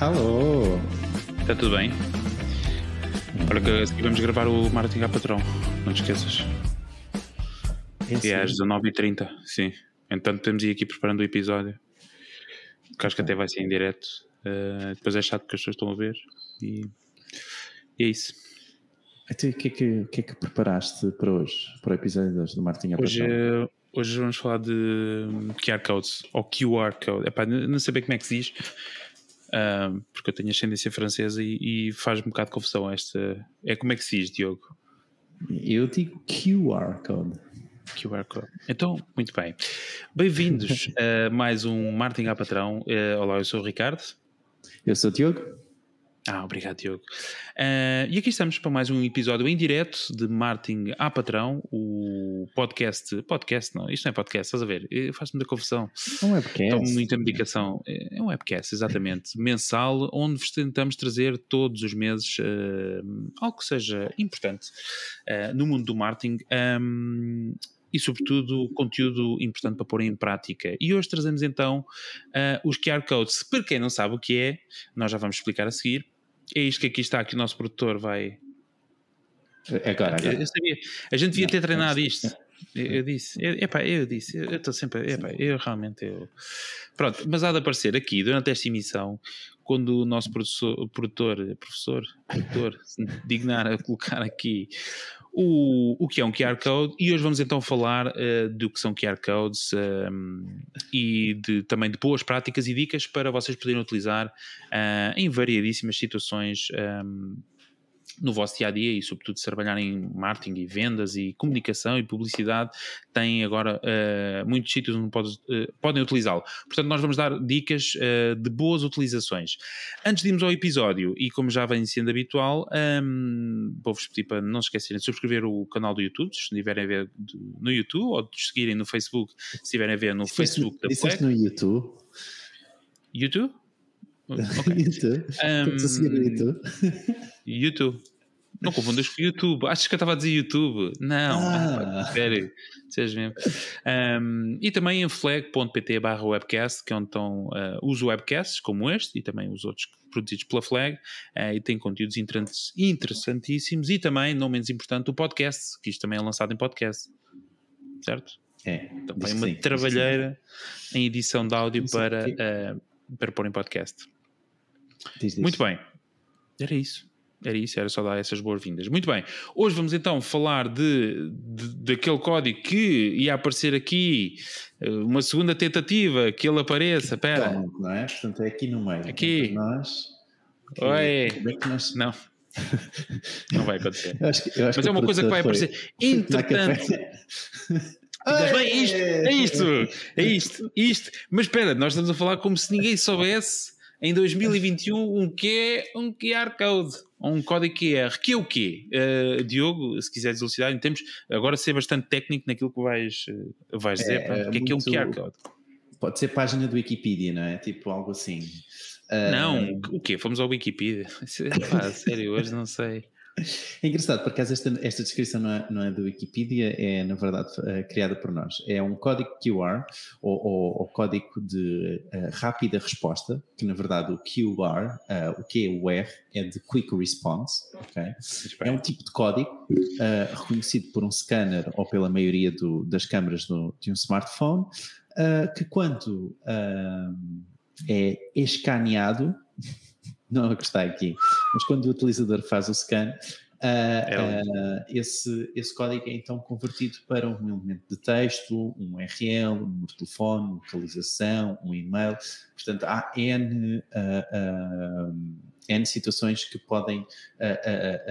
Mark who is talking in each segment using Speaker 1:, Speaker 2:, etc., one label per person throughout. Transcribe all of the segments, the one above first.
Speaker 1: Alô!
Speaker 2: Está tudo bem? Olha que a seguir vamos gravar o Martin a Patrão, não te esqueças.
Speaker 1: É
Speaker 2: E é às
Speaker 1: assim.
Speaker 2: 19h30, sim. Entanto, temos ir aqui preparando o episódio. Que acho que até vai ser em direto. Uh, depois é chato que as pessoas estão a ver. E, e é isso.
Speaker 1: Então, o que, é que, que é que preparaste para hoje? Para o episódio de hoje do Martin a
Speaker 2: Hoje,
Speaker 1: Paixão?
Speaker 2: eh, hoje vamos falar de hum, QR Codes, ou QR Code. Epá, não sei bem como é que se diz, porque eu tenho ascendência francesa e, e faz um bocado de confusão esta. É como é que se diz, Diogo?
Speaker 1: Eu digo QR Code.
Speaker 2: QR Code. Então, muito bem. Bem-vindos a mais um Martin a Patrão. Eh, olá, eu sou o Ricardo.
Speaker 1: Eu sou o Diogo.
Speaker 2: Ah, obrigado, Diogo. Eh, e aqui estamos para mais um episódio em direto de Martin a Patrão, o podcast. Podcast, não, isto não é podcast, estás a ver? Faz-me da confusão.
Speaker 1: É porque
Speaker 2: Tomo muita medicação. É um webcast, exatamente. Mensal, onde vos tentamos trazer todos os meses eh, algo que seja importante eh, no mundo do marketing. ehm, e, sobretudo, conteúdo importante para pôr em prática. E hoje trazemos então os QR Codes. Para quem não sabe o que é, nós já vamos explicar a seguir. É isto que aqui está, que o nosso produtor vai.
Speaker 1: Agora,
Speaker 2: Eu,
Speaker 1: agora.
Speaker 2: eu sabia. A gente devia
Speaker 1: Não,
Speaker 2: ter treinado isto. Eu, eu disse, eu, epá, eu disse, eu estou sempre, epá, eu realmente, eu... Pronto, mas há de aparecer aqui, durante esta emissão, quando o nosso professor, produtor, professor, produtor, se dignar a colocar aqui o, o que é um QR Code, e hoje vamos então falar eh, do que são QR Codes ehm, e de, também de boas práticas e dicas para vocês poderem utilizar ah, em variedíssimas situações ehm, no vosso dia a dia e, sobretudo, se trabalhar em marketing e vendas e comunicação e publicidade, têm agora eh, muitos sítios onde pode- eh, podem utilizá-lo. Portanto, nós vamos dar dicas eh, de boas utilizações. Antes de irmos ao episódio, e como já vem sendo habitual, hum, vou-vos pedir para não se esquecerem de subscrever o canal do YouTube, se estiverem a ver no YouTube, ou de seguirem no Facebook, se estiverem a ver no Facebook da
Speaker 1: Disseste
Speaker 2: Fleck.
Speaker 1: no YouTube.
Speaker 2: YouTube? Ok.
Speaker 1: YouTube. Estamos a seguir no
Speaker 2: Hum,
Speaker 1: YouTube.
Speaker 2: YouTube. Não confundas com YouTube. Achas que eu estava a dizer YouTube? Não.
Speaker 1: Ah.
Speaker 2: Ah, sério. Sejas mesmo. Um, e também em flag.pt barra webcast, que é onde estão, uh, uso webcasts como este e também os outros produzidos pela Flag uh, e tem conteúdos inter- interessantíssimos e também, não menos importante, o podcast, que isto também é lançado em podcast. Certo?
Speaker 1: É.
Speaker 2: Então, tem
Speaker 1: que
Speaker 2: uma
Speaker 1: sim,
Speaker 2: trabalheira em edição de áudio para, uh, para pôr em podcast.
Speaker 1: Diz, diz.
Speaker 2: Muito bem. Era isso. Era isso, era só dar essas boas-vindas. Muito bem. Hoje vamos então falar de, de- daquele código que ia aparecer aqui, eh, uma segunda tentativa que ele apareça. Espera.
Speaker 1: Não é? Portanto, é aqui no meio.
Speaker 2: Aqui.
Speaker 1: Nós. que-
Speaker 2: Oi.
Speaker 1: como é que nós-
Speaker 2: Não. Não vai acontecer.
Speaker 1: Eu acho que- eu acho
Speaker 2: Mas é uma coisa que vai aparecer. Entretanto. Mas bem, é isto, é isto, é isto, isto. Mas espera, nós estamos a falar como se ninguém soubesse em 2021 um que é um QR Code, um código QR. Que é o quê? Uh, Diogo, se quiseres elucidar, em termos, agora ser bastante técnico naquilo que vais, uh, vais dizer,
Speaker 1: É,
Speaker 2: o que é que é um QR Code?
Speaker 1: Pode ser página do Wikipedia, não é? Tipo algo assim. Ah,
Speaker 2: Não, o quê? Fomos ao Wikipedia. Pá, sério, hoje não sei.
Speaker 1: É engraçado, porque esta, esta descrição não é, não é do Wikipedia, é na verdade eh, criada por nós. É um código QR, ou, ou- ou código de eh, rápida resposta, que na verdade o QR, eh, o que é o R, é de Quick Response, ok?
Speaker 2: Mas
Speaker 1: É um tipo de código eh, reconhecido por um scanner ou pela maioria do- das câmaras do- de um smartphone, que quando é escaneado, não está aqui, mas quando o utilizador faz o scan,
Speaker 2: É
Speaker 1: ah, esse, esse código é então convertido para um elemento de texto, um URL, um número de telefone, localização, um e-mail. Portanto, há N, ah, N situações que podem ah,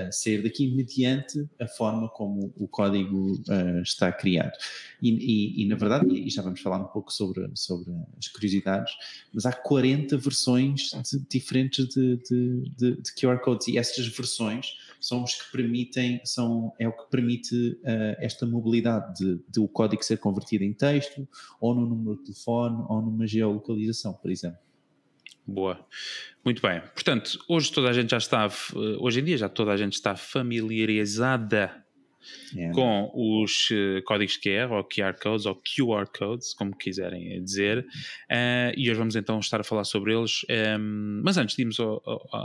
Speaker 1: ah, ser daqui mediante a forma como o código está criado. E, e- e, na verdade, e já vamos falar um pouco sobre, sobre as curiosidades, mas há 40 versões de- diferentes de, de, de- QR codes e essas versões são os que permitem, são, é o que permite esta mobilidade de, de o código ser convertido em texto ou no número de telefone ou numa geolocalização, por exemplo.
Speaker 2: Boa. Muito bem. Portanto, hoje toda a gente já está, eh, hoje em dia já toda a gente está familiarizada yeah. com os uh, códigos QR ou QR codes ou QR codes, como quiserem dizer, uh, e hoje vamos então estar a falar sobre eles. Um, ehm, mas antes de irmos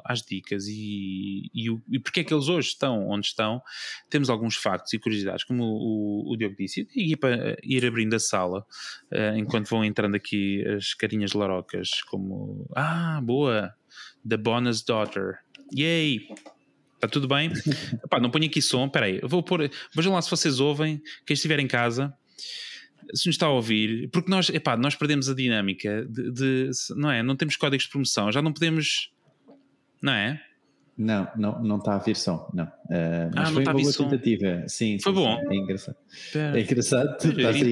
Speaker 2: às dicas e, e, e porque é que eles hoje estão onde estão, temos alguns factos e curiosidades, como o, o, o Diogo disse, e para ir abrindo a sala uh, enquanto vão entrando aqui as carinhas larocas, como ah, boa, The Bonus Daughter. Yay! Está tudo bem? Epá, não ponho aqui som, peraí, vou pôr. Vejam lá se vocês ouvem, quem estiver em casa, se nos está a ouvir, porque nós, epá, nós perdemos a dinâmica de, de, não é? Não temos códigos de promoção, já não podemos, não é?
Speaker 1: Não, não, não está a vir som, não. Uh, mas ah, foi uma boa som. tentativa. Sim,
Speaker 2: foi
Speaker 1: sim,
Speaker 2: bom.
Speaker 1: Sim, é engraçado. Pera. É engraçado, tu estás a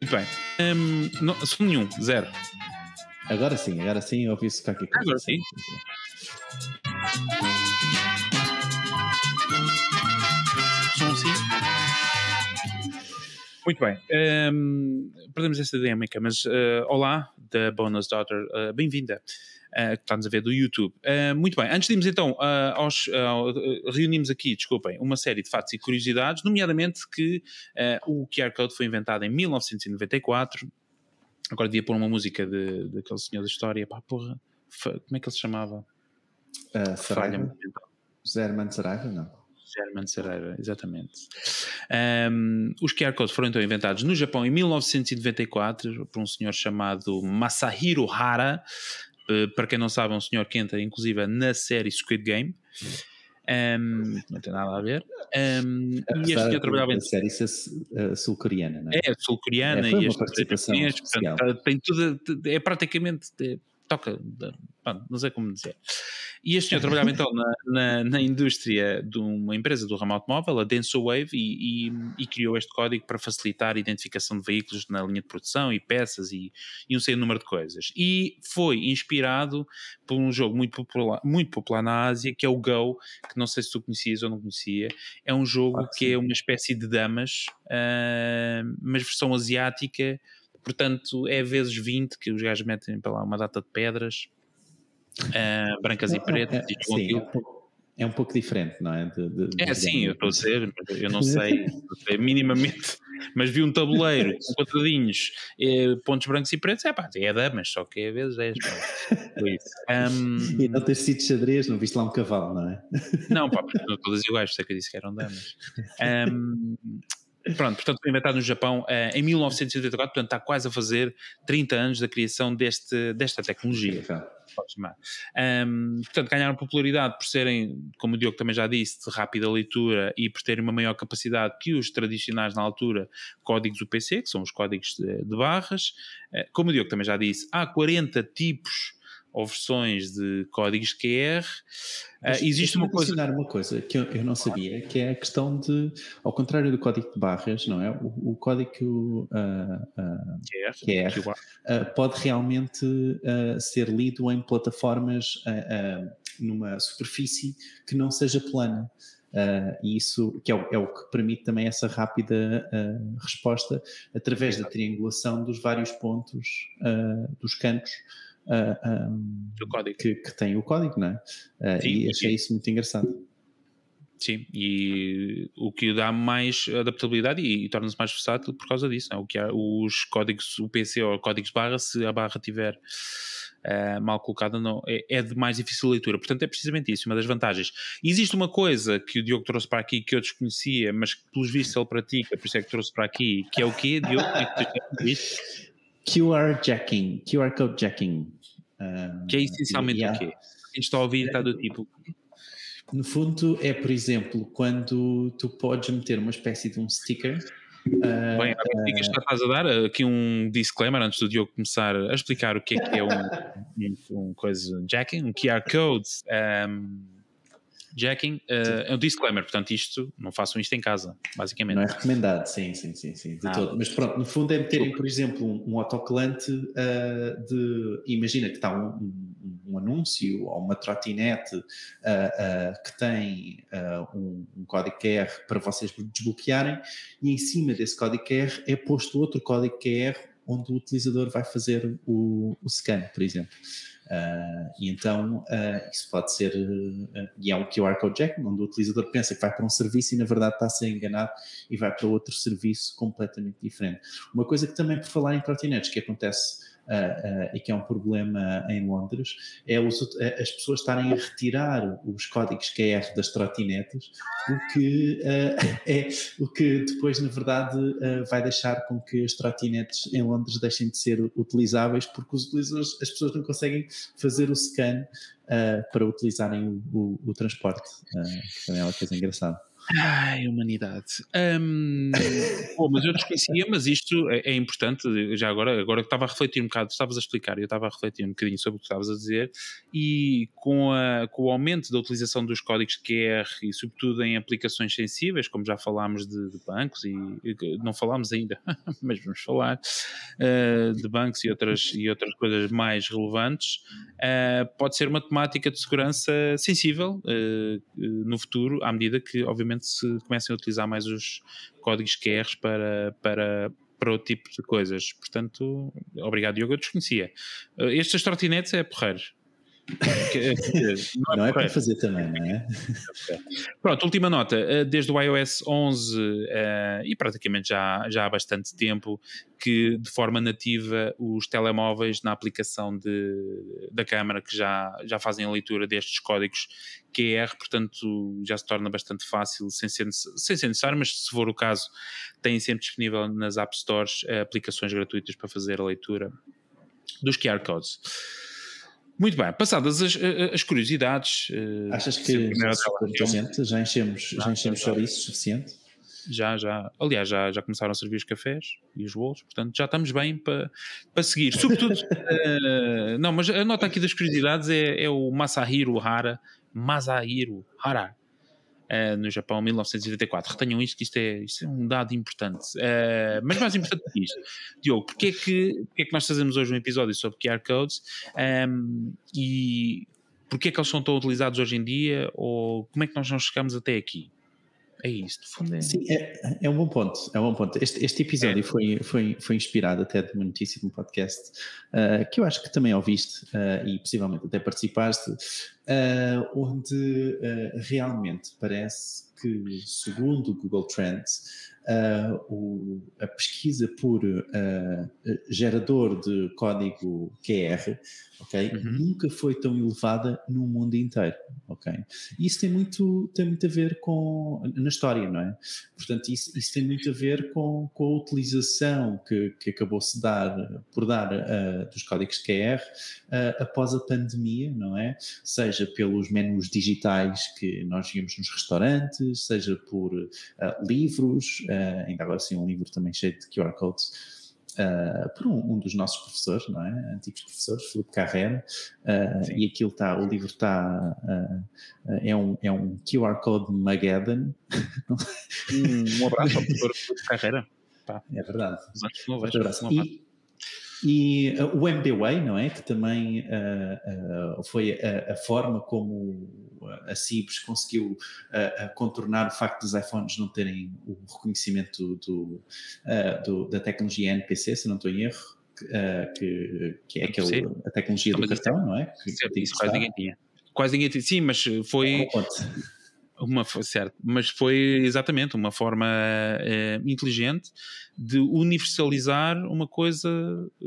Speaker 2: Muito bem. Um, não, som nenhum, zero.
Speaker 1: Agora sim, agora sim ouvi-se qualquer coisa.
Speaker 2: Agora sim. Som sim. Muito bem. Um, perdemos esta dinâmica, mas uh, olá, da Bonus Daughter, uh, bem-vinda. Uh, que está-nos a ver do YouTube. Uh, muito bem, antes de irmos então uh, aos. reunimos aqui, desculpem, uma série de fatos e curiosidades, nomeadamente que o QR Code foi inventado em 1994 Agora devia pôr uma música de, daquele senhor da história. Pá, porra, como é que ele se chamava?
Speaker 1: Uh, Saraiva? José Armando Saraiva, não?
Speaker 2: Saraiva, exatamente. Um, os QR Codes foram então inventados no Japão em 1994 por um senhor chamado Masahiro Hara. Uh, para quem não sabe, é um senhor que entra inclusive na série Squid Game. Um, não tem nada a ver. Um,
Speaker 1: e este senhor trabalhava em. série uh, sul-coreana, não é?
Speaker 2: É, sul-coreana é, e este portanto, tem tudo, é praticamente. É, toca, não sei como dizer. E este senhor trabalhava então na, na, na, indústria de uma empresa do ramo automóvel, a DensoWave, e, e, e, criou este código para facilitar a identificação de veículos na linha de produção e peças e, e um certo número de coisas. E foi inspirado por um jogo muito popular, muito popular na Ásia, que é o Go, que não sei se tu conhecias ou não conhecia. É um jogo ah, que é uma espécie de damas, uh, mas versão asiática, portanto é vezes 20 que os gajos metem para lá uma data de pedras uh, brancas e pretas. É,
Speaker 1: é, sim, é, um pouco, é, um pouco, diferente, não é? De, de,
Speaker 2: é, sim, eu estou a ser, eu não sei, minimamente, mas vi um tabuleiro com quadradinhos, eh, pontos brancos e pretos, é pá, é damas, só que é vezes 10.
Speaker 1: Um, e não ter sido xadrez, não viste lá um cavalo, não é?
Speaker 2: Não, pá, porque não todas iguais, sei que eu disse que eram damas. Um, Pronto, portanto, foi inventado no Japão uh, em 1984, portanto, está quase a fazer 30 anos da criação deste, desta tecnologia pode chamar. Um, portanto, ganharam popularidade por serem, como o Diogo também já disse, de rápida leitura e por terem uma maior capacidade que os tradicionais na altura códigos UPC, que são os códigos de, de barras. Uh, como o Diogo também já disse, há 40 tipos ou versões de códigos QR.
Speaker 1: Uh, existe uma coisa. uma coisa que eu, eu, não sabia, que é a questão de, ao contrário do código de barras, não é? O, o código uh, uh, QR, QR pode realmente ser lido em plataformas numa superfície que não seja plana. Uh, e isso que é o, é o, que permite também essa rápida uh, resposta através da triangulação dos vários pontos uh, dos cantos uh, um, que, que, tem o código, não é? Uh, sim, e achei sim. isso muito engraçado.
Speaker 2: Sim, e o que dá mais adaptabilidade e, e torna-se mais versátil por causa disso. Não? É? O que há, os códigos, o PC ou códigos barra, se a barra tiver uh, mal colocada, não, é, é, de mais difícil leitura. Portanto, é precisamente isso, uma das vantagens. Existe uma coisa que o Diogo trouxe para aqui que eu desconhecia, mas que pelos vistos ele pratica, por isso é que trouxe para aqui, que é o quê, Diogo?
Speaker 1: QR jacking, QR code jacking.
Speaker 2: Que é essencialmente yeah. o quê? Quem está a ouvir está do tipo.
Speaker 1: No fundo, é, por exemplo, quando tu podes meter uma espécie de um sticker.
Speaker 2: Uh, Bem, a uh, estás a dar aqui um disclaimer antes do Diogo começar a explicar o que é que é um, um, um coisa jacking, um QR code. Um, jacking uh, é um disclaimer, portanto, isto não façam isto em casa, basicamente.
Speaker 1: Não é recomendado, sim, sim, sim, sim de ah, todo. Mas pronto, no fundo é meterem, por exemplo, um, um autocolante uh, de. Imagina que está um, um, um anúncio ou uma trotinete uh, que tem um, código QR para vocês desbloquearem, e em cima desse código QR é posto outro código QR onde o utilizador vai fazer o, o scan, por exemplo. Uh, e então uh, isso pode ser, uh, e é um QR Code Jack, onde o utilizador pensa que vai para um serviço e na verdade está a ser enganado e vai para outro serviço completamente diferente. Uma coisa que também, por falar em trotinetes, que acontece uh, e que é um problema em Londres, é os, as pessoas estarem a retirar os códigos QR das trotinetes, o que, é, o que depois, na verdade, vai deixar com que as trotinetes em Londres deixem de ser utilizáveis, porque os utilizadores, as pessoas não conseguem fazer o scan para utilizarem o, o, o transporte, que também é uma coisa engraçada.
Speaker 2: Ai, humanidade. Um, bom, mas eu desconhecia, mas isto é, é, importante, já agora, agora que estava a refletir um bocado, estavas a explicar, eu estava a refletir um bocadinho sobre o que estavas a dizer, e com, a, com o aumento da utilização dos códigos QR e sobretudo em aplicações sensíveis, como já falámos de, de bancos, e, não falámos ainda, mas vamos falar, uh, de bancos e outras, e outras coisas mais relevantes, uh, pode ser uma temática de segurança sensível uh, no futuro, à medida que, obviamente, se comecem a utilizar mais os códigos QR para, para, para outro tipo de coisas. Portanto, obrigado, Diogo, eu desconhecia. Uh, estes trotinetes é porreiro.
Speaker 1: não, é, não é, para fazer também, não é?
Speaker 2: Pronto, última nota. Eh, desde o iOS 11 uh, eh, e praticamente já, já há bastante tempo que de forma nativa os telemóveis na aplicação de, da câmara que já, já fazem a leitura destes códigos QR, portanto já se torna bastante fácil sem ser, sem ser necessário, mas se for o caso têm sempre disponível nas App Stores uh, aplicações gratuitas para fazer a leitura dos QR Codes. Muito bem, passadas as, as curiosidades.
Speaker 1: Eh, Achas que já, já enchemos, já enchemos chouriços suficiente?
Speaker 2: Já, já. Aliás, já, já começaram a servir os cafés e os bolos, portanto já estamos bem para, para seguir. Sobretudo, uh, não, mas a nota aqui das curiosidades é, é o Masahiro Hara, Masahiro Hara, uh, no Japão, 1984. Retenham isto, que isto é, isto é um dado importante. Uh, mas mais importante que isto, Diogo, porque é, que, porque é que nós fazemos hoje um episódio sobre QR Codes um, ehm, e porque é que eles são tão utilizados hoje em dia ou como é que nós não chegamos até aqui? É isto, fundo. É...
Speaker 1: Sim, é, é um bom ponto. É um bom ponto. Este, este episódio é. foi, foi, foi inspirado até de uma notícia de um podcast uh, que eu acho que também ouviste uh, e possivelmente até participaste, uh, onde realmente parece que, segundo o Google Trends, o, a pesquisa por gerador de código QR ok? Uhum. Nunca foi tão elevada no mundo inteiro, ok? E isso tem muito, tem muito a ver com, na história, não é? Portanto, isso, isso tem muito a ver com, com a utilização que, que acabou-se dar, por dar uh, dos códigos QR uh, após a pandemia, não é? Seja pelos menus digitais que nós víamos nos restaurantes, seja por uh, livros, ainda agora sim um livro também cheio de QR Codes, uh, por um, um, dos nossos professores, não é? Antigos professores, Filipe Carrera, uh, e aquilo está, o livro está, uh, é, um, é um QR Code Mageddon.
Speaker 2: um abraço ao professor Filipe Carrera.
Speaker 1: Pá. É verdade. Um abraço. E, e uh, o MBWay, não é? Que também uh, uh, foi a, a, forma como a CIBS conseguiu contornar o facto dos iPhones não terem o reconhecimento do, do, da tecnologia NPC, se não estou em erro, que, que é aquele, a tecnologia do cartão, não é? Que,
Speaker 2: isso quase ninguém tinha. Quase ninguém tinha, sim, mas foi. Uma, certo, mas foi exatamente uma forma é, inteligente de universalizar uma coisa eh,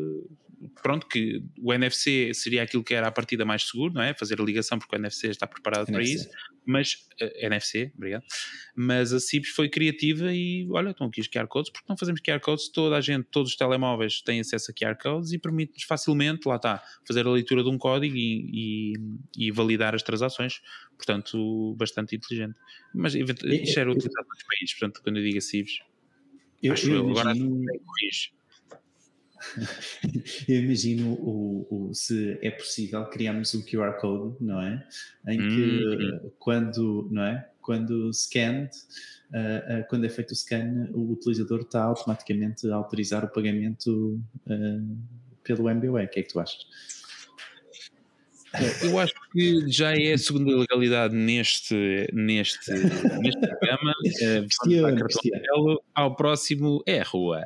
Speaker 2: pronto, que o NFC seria aquilo que era a partida mais seguro, não é? Fazer a ligação porque o NFC está preparado NFC. para isso, mas uh, eh, NFC, obrigado. Mas a CIBS foi criativa e olha, estão aqui os QR codes, porque não fazemos QR codes? Toda a gente, todos os telemóveis têm acesso a QR codes e permite-nos facilmente, lá está, fazer a leitura de um código e, e, e validar as transações, portanto, bastante inteligente. Mas isto era utilizado nos países, portanto, quando eu digo a CIBS, eu, acho eu, eu agora corrijo
Speaker 1: Eu imagino o, o, se é possível criarmos um QR Code, não é? Em que uhum. quando, não é? Quando scanned, uh, uh, quando é feito o scan, o utilizador está automaticamente a autorizar o pagamento uh, pelo MBWay. O que é que tu achas?
Speaker 2: Eu acho que já é a segunda legalidade neste, neste, neste programa. Uh, ao próximo é a rua.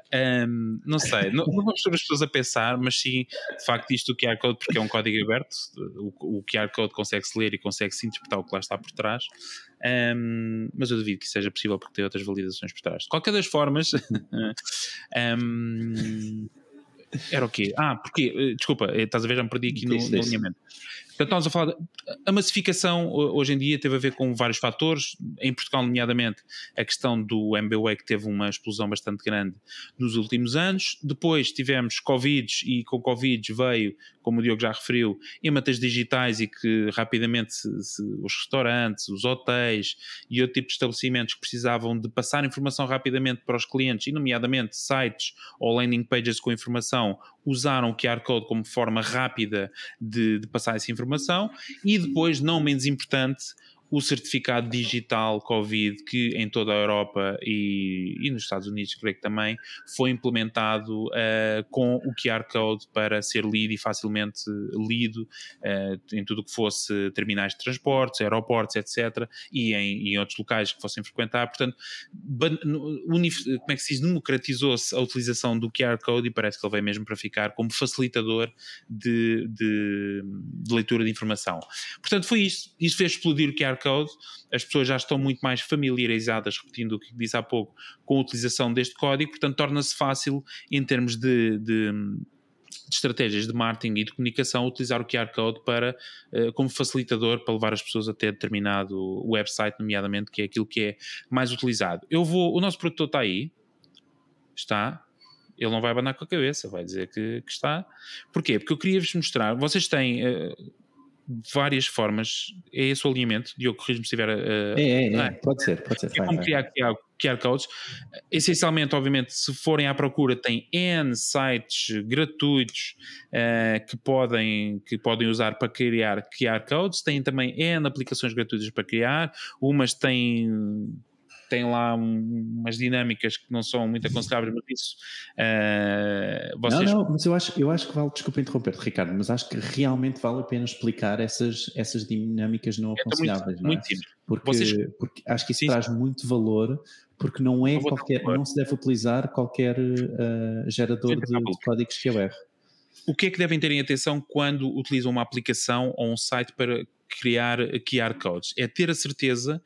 Speaker 2: Um, não sei, não, não vamos pôr as pessoas a pensar, mas sim, de facto, isto do QR Code, porque é um código aberto, o, o QR Code consegue-se ler e consegue-se interpretar o que lá está por trás. Um, mas eu duvido que seja possível porque tem outras validações por trás. De qualquer das formas, um, era o quê? Ah, porque, eh, desculpa, eh, estás a ver, já me perdi aqui no, no alinhamento. Portanto, estamos a falar. De, a massificação hoje em dia teve a ver com vários fatores. Em Portugal, nomeadamente, a questão do MBWay, que teve uma explosão bastante grande nos últimos anos. Depois tivemos Covid e com Covid veio, como o Diogo já referiu, matérias digitais e que rapidamente se, se, os restaurantes, os hotéis e outro tipo de estabelecimentos que precisavam de passar informação rapidamente para os clientes, e nomeadamente sites ou landing pages com informação, usaram o QR Code como forma rápida de, de passar essa informação e depois, não menos importante, o certificado digital Covid, que em toda a Europa e, e nos Estados Unidos, creio que também, foi implementado uh, com o QR Code para ser lido e facilmente lido uh, em tudo o que fosse terminais de transportes, aeroportos, etc., e em, em outros locais que fossem frequentar. Portanto, como é que se diz, democratizou-se a utilização do QR Code e parece que ele veio mesmo para ficar como facilitador de, de, de leitura de informação. Portanto, foi isto. Isto fez explodir o QR QR As pessoas já estão muito mais familiarizadas, repetindo o que disse há pouco, com a utilização deste código, portanto torna-se fácil em termos de, de de estratégias de marketing e de comunicação utilizar o QR Code para, uh, como facilitador para levar as pessoas até determinado website, nomeadamente, que é aquilo que é mais utilizado. Eu vou, o nosso produtor está aí, está, ele não vai abanar com a cabeça, vai dizer que, que está. Porquê? Porque eu queria-vos mostrar, vocês têm, uh, várias formas. É esse o alinhamento, Diogo, corrijo-me se estiver a.
Speaker 1: É, é, é, pode ser, pode ser.
Speaker 2: É como criar QR, QR Codes. Essencialmente, obviamente, se forem à procura, tem N sites gratuitos uh, que, podem, que podem usar para criar QR Codes. Tem também N aplicações gratuitas para criar. Umas têm tem lá um, umas dinâmicas que não são muito aconselháveis, mas isso uh,
Speaker 1: vocês... Não, não, mas eu acho, eu acho que vale, desculpa interromper Ricardo, mas acho que realmente vale a pena explicar essas, essas dinâmicas não aconselháveis, é, muito, não é? Muito. Porque, vocês... porque acho que isso sim, traz sim. muito valor, porque não é qualquer, não se deve utilizar qualquer uh, gerador de, de códigos QR.
Speaker 2: O que é que devem ter em atenção quando utilizam uma aplicação ou um site para criar QR codes? É ter a certeza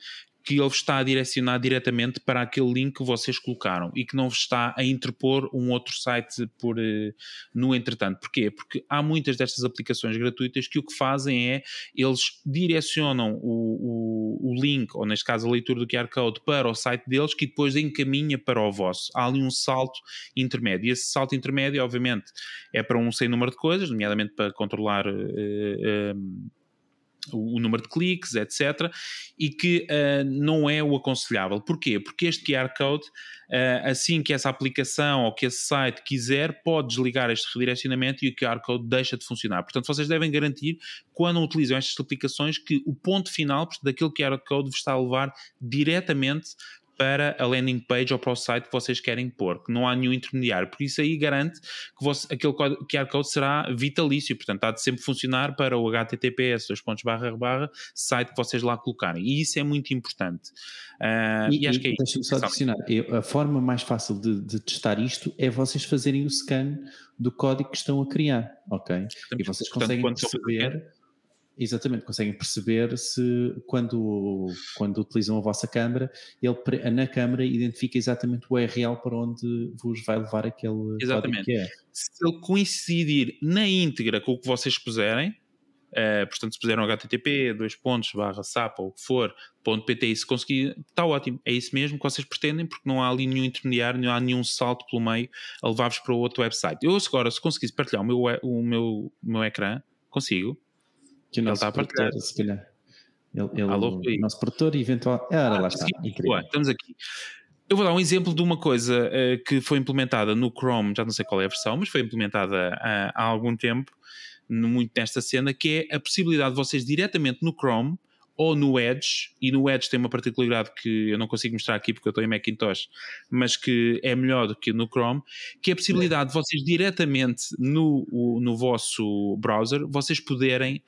Speaker 2: que ele está a direcionar diretamente para aquele link que vocês colocaram e que não está a interpor um outro site por, uh, no entretanto. Porquê? Porque há muitas destas aplicações gratuitas que o que fazem é eles direcionam o, o, o link, ou neste caso a leitura do QR Code, para o site deles que depois encaminha para o vosso. Há ali um salto intermédio. E esse salto intermédio, obviamente, é para um sem número de coisas, nomeadamente para controlar. Uh, uh, o, número de cliques, etc. E que uh, não é o aconselhável. Porquê? Porque este QR Code, uh, assim que essa aplicação ou que esse site quiser, pode desligar este redirecionamento e o QR Code deixa de funcionar. Portanto, vocês devem garantir, quando utilizam estas aplicações, que o ponto final daquele QR Code vos está a levar diretamente para a landing page ou para o site que vocês querem pôr, que não há nenhum intermediário, porque isso aí garante que você, aquele QR Code será vitalício, portanto há de sempre funcionar para o HTTPS, dois pontos barra barra, site que vocês lá colocarem, e isso é muito importante.
Speaker 1: Uh, e, e, acho que é isso. só adicionar, a forma mais fácil de, de, testar isto é vocês fazerem o scan do código que estão a criar, ok? e vocês conseguem perceber Exatamente, conseguem perceber se quando, quando utilizam a vossa câmara, ele na câmara identifica exatamente o URL para onde vos vai levar aquele exatamente. que é.
Speaker 2: Se ele coincidir na íntegra com o que vocês puserem, uh, portanto, se puseram HTTP, dois pontos, barra SAP ou o que for, ponto PT, e se conseguir, está ótimo. É isso mesmo que vocês pretendem, porque não há ali nenhum intermediário, não há nenhum salto pelo meio a levar-vos para o outro website. Eu agora, se conseguisse partilhar o meu, o meu, o meu ecrã, consigo
Speaker 1: que o nosso está produtor, se calhar. Ele, ele, Alô, o nosso produtor eventual. Ah, ah lá está.
Speaker 2: Ué, estamos aqui. Eu vou dar um exemplo de uma coisa uh, que foi implementada no Chrome, já não sei qual é a versão, mas foi implementada uh, há algum tempo, no, muito nesta cena, que é a possibilidade de vocês diretamente no Chrome ou no Edge, e no Edge tem uma particularidade que eu não consigo mostrar aqui porque eu estou em Macintosh, mas que é melhor do que no Chrome, que é a possibilidade de vocês diretamente no, no vosso browser, vocês poderem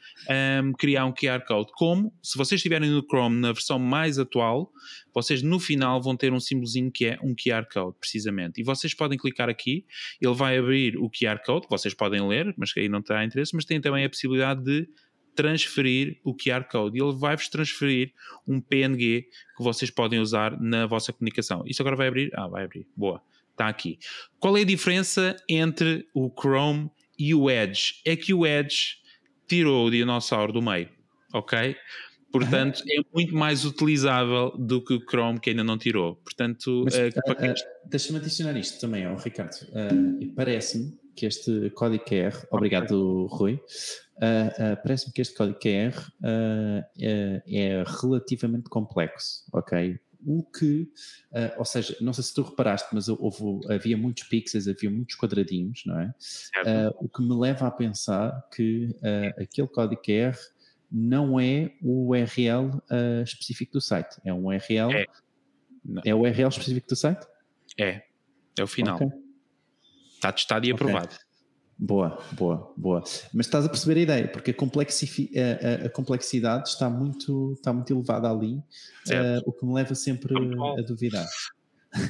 Speaker 2: um, criar um QR Code. Como? Se vocês estiverem no Chrome na versão mais atual, vocês no final vão ter um símbolozinho que é um QR Code, precisamente. E vocês podem clicar aqui, ele vai abrir o QR Code, vocês podem ler, mas aí não terá interesse, mas tem também a possibilidade de transferir o QR Code. Ele vai-vos transferir um PNG que vocês podem usar na vossa comunicação. Isso agora vai abrir? Ah, vai abrir. Boa. Está aqui. Qual é a diferença entre o Chrome e o Edge? É que o Edge tirou o dinossauro do meio, ok? Portanto, é muito mais utilizável do que o Chrome, que ainda não tirou. Portanto,
Speaker 1: Mas, uh, uh, deixa-me adicionar isto também, oh, Ricardo. Uh, Parece-me que este código QR, obrigado, Rui, parece-me que este código QR é, é relativamente complexo, ok? o que, uh, ou seja, não sei se tu reparaste, mas houve, havia muitos pixels, havia muitos quadradinhos, não é? Uh, o que me leva a pensar que uh, aquele código QR não é o URL uh, específico do site, é um URL. É. é o URL específico do site?
Speaker 2: É, é o final. Okay. Está testado e okay. aprovado.
Speaker 1: Boa, boa, boa. Mas estás a perceber a ideia, porque a, a, a, a complexidade está muito, está muito elevada ali, uh, o que me leva sempre a duvidar.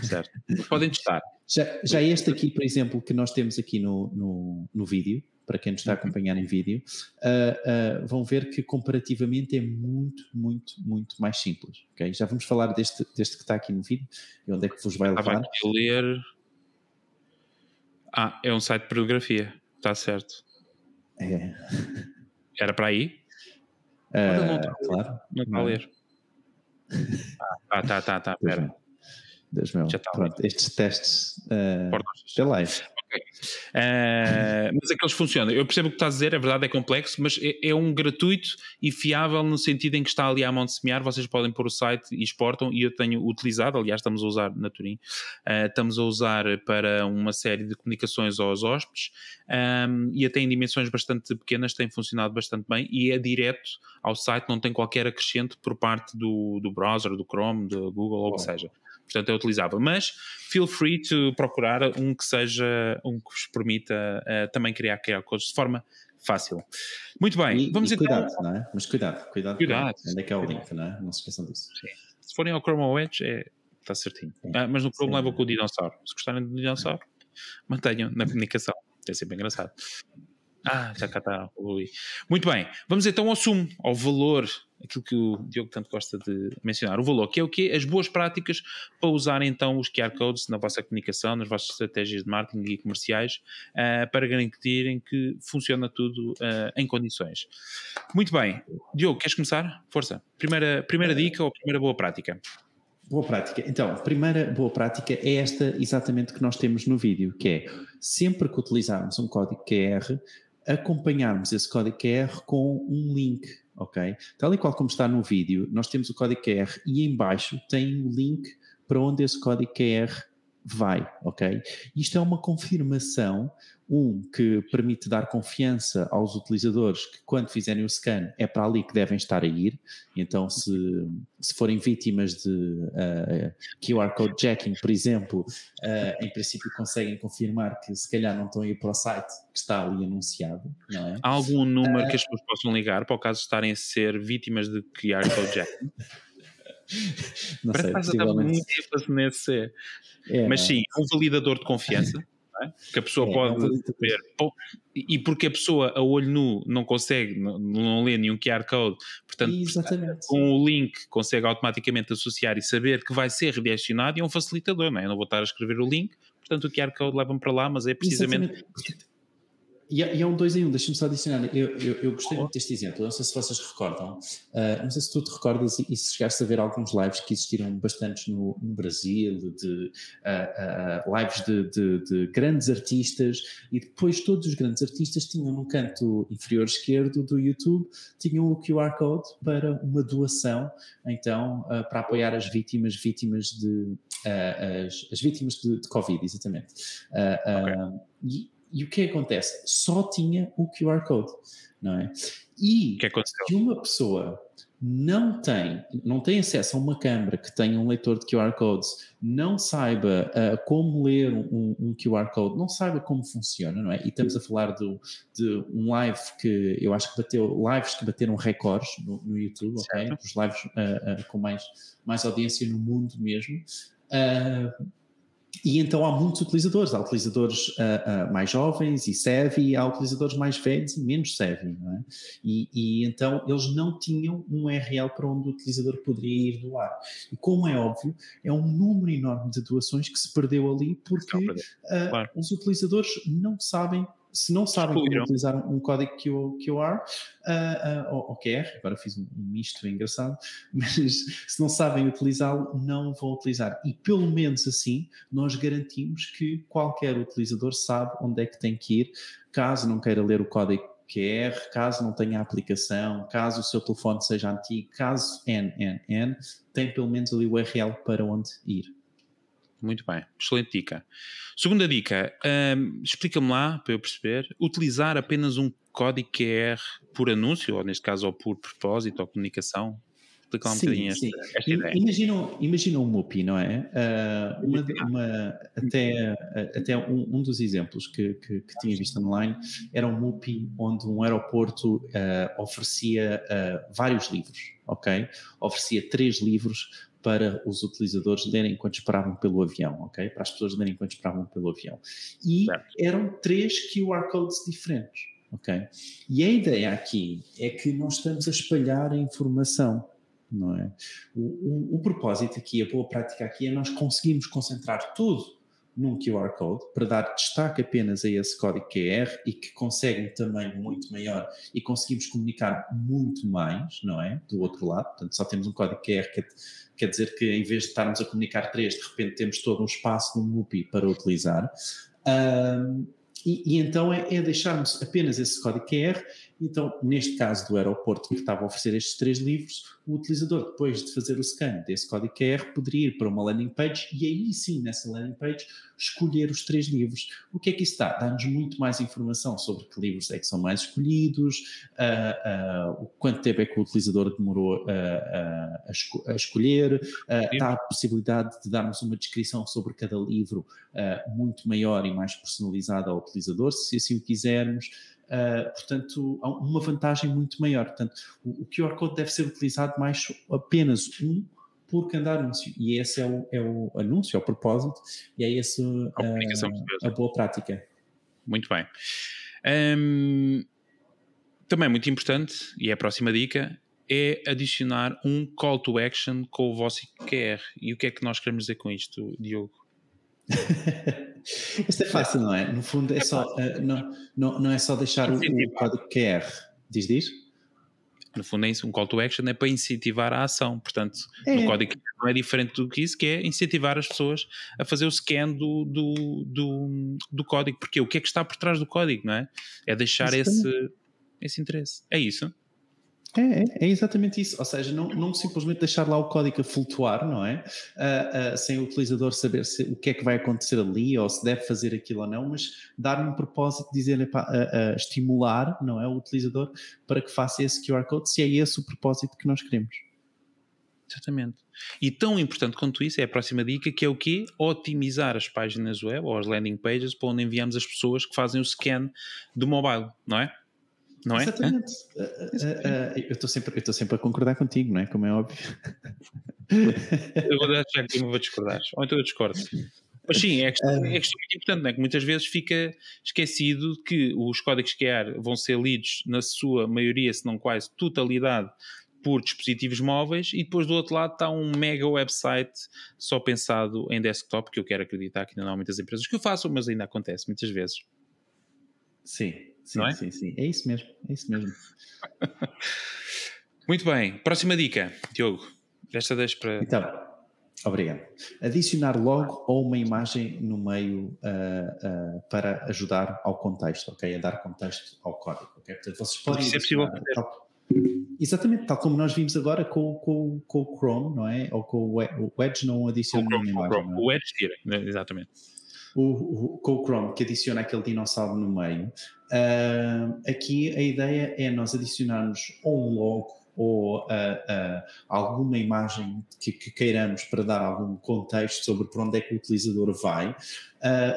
Speaker 2: Certo. Podem testar.
Speaker 1: Já, já este aqui, por exemplo, que nós temos aqui no, no, no vídeo, para quem nos está a uhum. acompanhar em vídeo, uh, uh, vão ver que comparativamente é muito, muito, muito mais simples. Okay? Já vamos falar deste, deste que está aqui no vídeo e onde é que vos vai levar. Estava
Speaker 2: aqui a ler. Ah, é um site de pornografia, está certo.
Speaker 1: É.
Speaker 2: Era para aí?
Speaker 1: Uh, não está,
Speaker 2: claro. Não está a ler. Ah, tá, tá, tá, espera.
Speaker 1: Deus meu, Já está pronto, estes testes uh, pela live.
Speaker 2: Uh, mas aqueles funcionam. Eu percebo o que estás a dizer, é verdade, é complexo, mas é, é, um gratuito e fiável no sentido em que está ali à mão de semear. Vocês podem pôr o site e exportam, e eu tenho utilizado, aliás, estamos a usar na Turim, uh, estamos a usar para uma série de comunicações aos hóspedes um, e até em dimensões bastante pequenas tem funcionado bastante bem e é direto ao site, não tem qualquer acrescente por parte do, do browser, do Chrome, do Google ou o que seja portanto é utilizável. Mas feel free to procurar um que seja, um que vos permita uh, também criar QR codes de forma fácil. Muito bem,
Speaker 1: e,
Speaker 2: vamos
Speaker 1: e
Speaker 2: então.
Speaker 1: Cuidado, não é? Mas cuidado, cuidado.
Speaker 2: Cuidado.
Speaker 1: Onde é que é o link, não é? Não se esqueçam disso. Sim.
Speaker 2: Se forem ao Chrome Edge, é, está certinho. Ah, mas no Chrome leva com o dinossauro. Se gostarem do dinossauro, mantenham na comunicação. É sempre engraçado. Ah, já cá está Muito bem, vamos então ao sumo, ao valor, aquilo que o Diogo tanto gosta de mencionar, o valor, que é o quê? As boas práticas para usar então os QR Codes na vossa comunicação, nas vossas estratégias de marketing e comerciais, uh, para garantirem que funciona tudo uh, em condições. Muito bem, Diogo, queres começar? Força, primeira, primeira dica ou primeira boa prática?
Speaker 1: Boa prática. Então, a primeira boa prática é esta exatamente que nós temos no vídeo, que é sempre que utilizarmos um código QR, acompanharmos esse código QR com um link, ok? Tal e qual como está no vídeo, nós temos o código QR e embaixo tem o link para onde esse código QR vai, ok? Isto é uma confirmação, um, que permite dar confiança aos utilizadores que quando fizerem o scan é para ali que devem estar a ir, então se, se forem vítimas de uh, QR Code Jacking, por exemplo, uh, em princípio conseguem confirmar que se calhar não estão a ir para o site que está ali anunciado, não é?
Speaker 2: Há algum número uh, que as pessoas possam ligar para o caso de estarem a ser vítimas de QR Code Jacking?
Speaker 1: não Parece
Speaker 2: sei, que muito ênfase nesse. É, Mas sim, um validador de confiança. É? que a pessoa é, pode ver e porque a pessoa a olho nu não consegue, não, não lê nenhum QR Code, portanto,
Speaker 1: Exatamente.
Speaker 2: com o link consegue automaticamente associar e saber que vai ser redirecionado e é um facilitador, não é? Eu não vou estar a escrever o link, portanto o QR Code leva-me para lá, mas é precisamente Exatamente.
Speaker 1: E, é, e é um dois em um, deixa-me só adicionar. Eu, eu, eu gostei muito deste exemplo, não sei se vocês recordam, uh, não sei se tu te recordas e, e, se chegaste a ver alguns lives que existiram bastantes no, no Brasil, de uh, uh, lives de, de, de, grandes artistas, e depois todos os grandes artistas tinham no canto inferior esquerdo do YouTube, tinham o QR Code para uma doação, então, para apoiar as vítimas, vítimas de. as, as vítimas de, de Covid, exatamente. Okay. E, e o que acontece? Só tinha o QR Code, não é? E
Speaker 2: que
Speaker 1: se uma pessoa não tem, não tem acesso a uma câmara que tenha um leitor de QR codes, não saiba uh, como ler um, um, QR code, não saiba como funciona, não é? E estamos a falar do, de um live que eu acho que bateu, lives que bateram recordes no, no YouTube, ok? Os lives uh, uh, com mais, mais audiência no mundo mesmo. E então há muitos utilizadores, há utilizadores uh, uh, mais jovens e savvy, há utilizadores mais velhos e menos savvy, não é? E, e, então eles não tinham um URL para onde o utilizador poderia ir doar. E como é óbvio, é um número enorme de doações que se perdeu ali porque uh, claro. os utilizadores não sabem se não sabem como utilizar um código QR, uh, uh, ou, ou QR, agora fiz um, um misto engraçado, mas se não sabem utilizá-lo, não vão utilizar. E pelo menos assim, nós garantimos que qualquer utilizador sabe onde é que tem que ir, caso não queira ler o código QR, caso não tenha aplicação, caso o seu telefone seja antigo, caso NNN, tem pelo menos ali o URL para onde ir.
Speaker 2: Muito bem, excelente dica. Segunda dica, um, explica-me lá, para eu perceber, utilizar apenas um código QR por anúncio, ou neste caso, ou por propósito, ou comunicação? Explica lá um sim, bocadinho sim. esta, esta ideia.
Speaker 1: Imagina, imagina um MUPI, não é? Uh, uma, uma, até até um, um dos exemplos que, que, que, tinha visto online era um MUPI onde um aeroporto uh, oferecia uh, vários livros, ok? Oferecia três livros para os utilizadores lerem enquanto esperavam pelo avião, ok? Para as pessoas lerem enquanto esperavam pelo avião. E certo. eram três QR codes diferentes, ok? E a ideia aqui é que nós estamos a espalhar a informação, não é? O, o, o propósito aqui, a boa prática aqui é nós conseguimos concentrar tudo num QR Code para dar destaque apenas a esse código QR e que consegue um tamanho muito maior e conseguimos comunicar muito mais, não é? Do outro lado, portanto, só temos um código QR que quer dizer que em vez de estarmos a comunicar três, de repente temos todo um espaço no MUPI para utilizar. Um, e, e, então é, é, deixarmos apenas esse código QR. Então, neste caso do aeroporto que estava a oferecer estes três livros, o utilizador, depois de fazer o scan desse código QR, poderia ir para uma landing page e aí sim, nessa landing page, escolher os três livros. O que é que isso dá? Dá-nos muito mais informação sobre que livros é que são mais escolhidos, uh, uh, o quanto tempo é que o utilizador demorou uh, a, esco a, escolher, dá a possibilidade de darmos uma descrição sobre cada livro muito maior e mais personalizada ao utilizador, se assim o quisermos. Uh, portanto, há uma vantagem muito maior. Portanto, o, o, QR Code deve ser utilizado mais apenas um por cada anúncio. E esse é o, é o anúncio, é o propósito, e é esse a, a boa prática.
Speaker 2: Muito bem. Também muito importante, e é a próxima dica, é adicionar um call to action com o vosso QR. E o que é que nós queremos dizer com isto, Diogo?
Speaker 1: Isto é fácil, não é? No fundo, é, é só, uh, não, não, não é só deixar o, o, código QR. Diz, diz?
Speaker 2: No fundo, é um call to action é para incentivar a ação. Portanto, é. no código não é diferente do que isso, que é incentivar as pessoas a fazer o scan do, do, do, do código. Porque o que é que está por trás do código, não é? É deixar esse, esse interesse. É isso.
Speaker 1: É, é, é, exatamente isso. Ou seja, não, não simplesmente deixar lá o código a flutuar, não é? Uh, uh, sem o utilizador saber se, o que é que vai acontecer ali ou se deve fazer aquilo ou não, mas dar-lhe um propósito, dizer, uh, estimular, não é? O utilizador para que faça esse QR Code, se é esse o propósito que nós queremos.
Speaker 2: Exatamente. E tão importante quanto isso é a próxima dica, que é o quê? Otimizar as páginas web ou as landing pages para onde enviamos as pessoas que fazem o scan do mobile, não é? Não é?
Speaker 1: Exatamente. Uh, uh, uh, eu estou sempre, sempre a concordar contigo, não é? Como é óbvio.
Speaker 2: eu vou achar que eu vou discordar, ou então eu discordo. Mas sim, é questão, é questão muito importante, não é? Que muitas vezes fica esquecido que os códigos QR vão ser lidos na sua maioria, se não quase totalidade, por dispositivos móveis e depois do outro lado está um mega website só pensado em desktop, que eu quero acreditar que ainda não há muitas empresas que o façam, mas ainda acontece muitas vezes.
Speaker 1: Sim, Sim, é? sim, sim. É isso mesmo, é isso mesmo.
Speaker 2: Muito bem. Próxima dica, Diogo. Esta deixa para.
Speaker 1: Então, obrigado. Adicionar logo ou uma imagem no meio uh, uh, para ajudar ao contexto, ok? A dar contexto ao código, ok? Portanto, vocês podem. Isso é possível tal, Exatamente, tal como nós vimos agora com, com, com o Chrome, não é? Ou com o Edge não adiciona nenhuma imagem.
Speaker 2: É? O Edge tira, né? exatamente
Speaker 1: o, o, com o Chrome, que adiciona aquele dinossauro no meio. Uh, aqui a ideia é nós adicionarmos ou um logo ou uh, uh, alguma imagem que, que, queiramos para dar algum contexto sobre por onde é que o utilizador vai,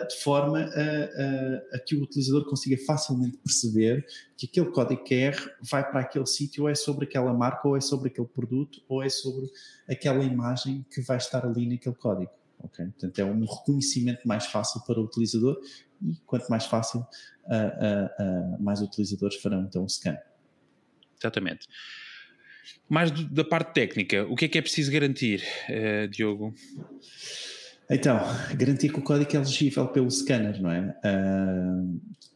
Speaker 1: de forma a, a, que o utilizador consiga facilmente perceber que aquele código QR vai para aquele sítio, ou é sobre aquela marca, ou é sobre aquele produto, ou é sobre aquela imagem que vai estar ali naquele código. Okay? Portanto, é um reconhecimento mais fácil para o utilizador e quanto mais fácil, uh, uh, uh, mais utilizadores farão então o scan.
Speaker 2: Exatamente. Mais do, da parte técnica, o que é que é preciso garantir, Diogo?
Speaker 1: Então, garantir que o código é legível pelo scanner, não é?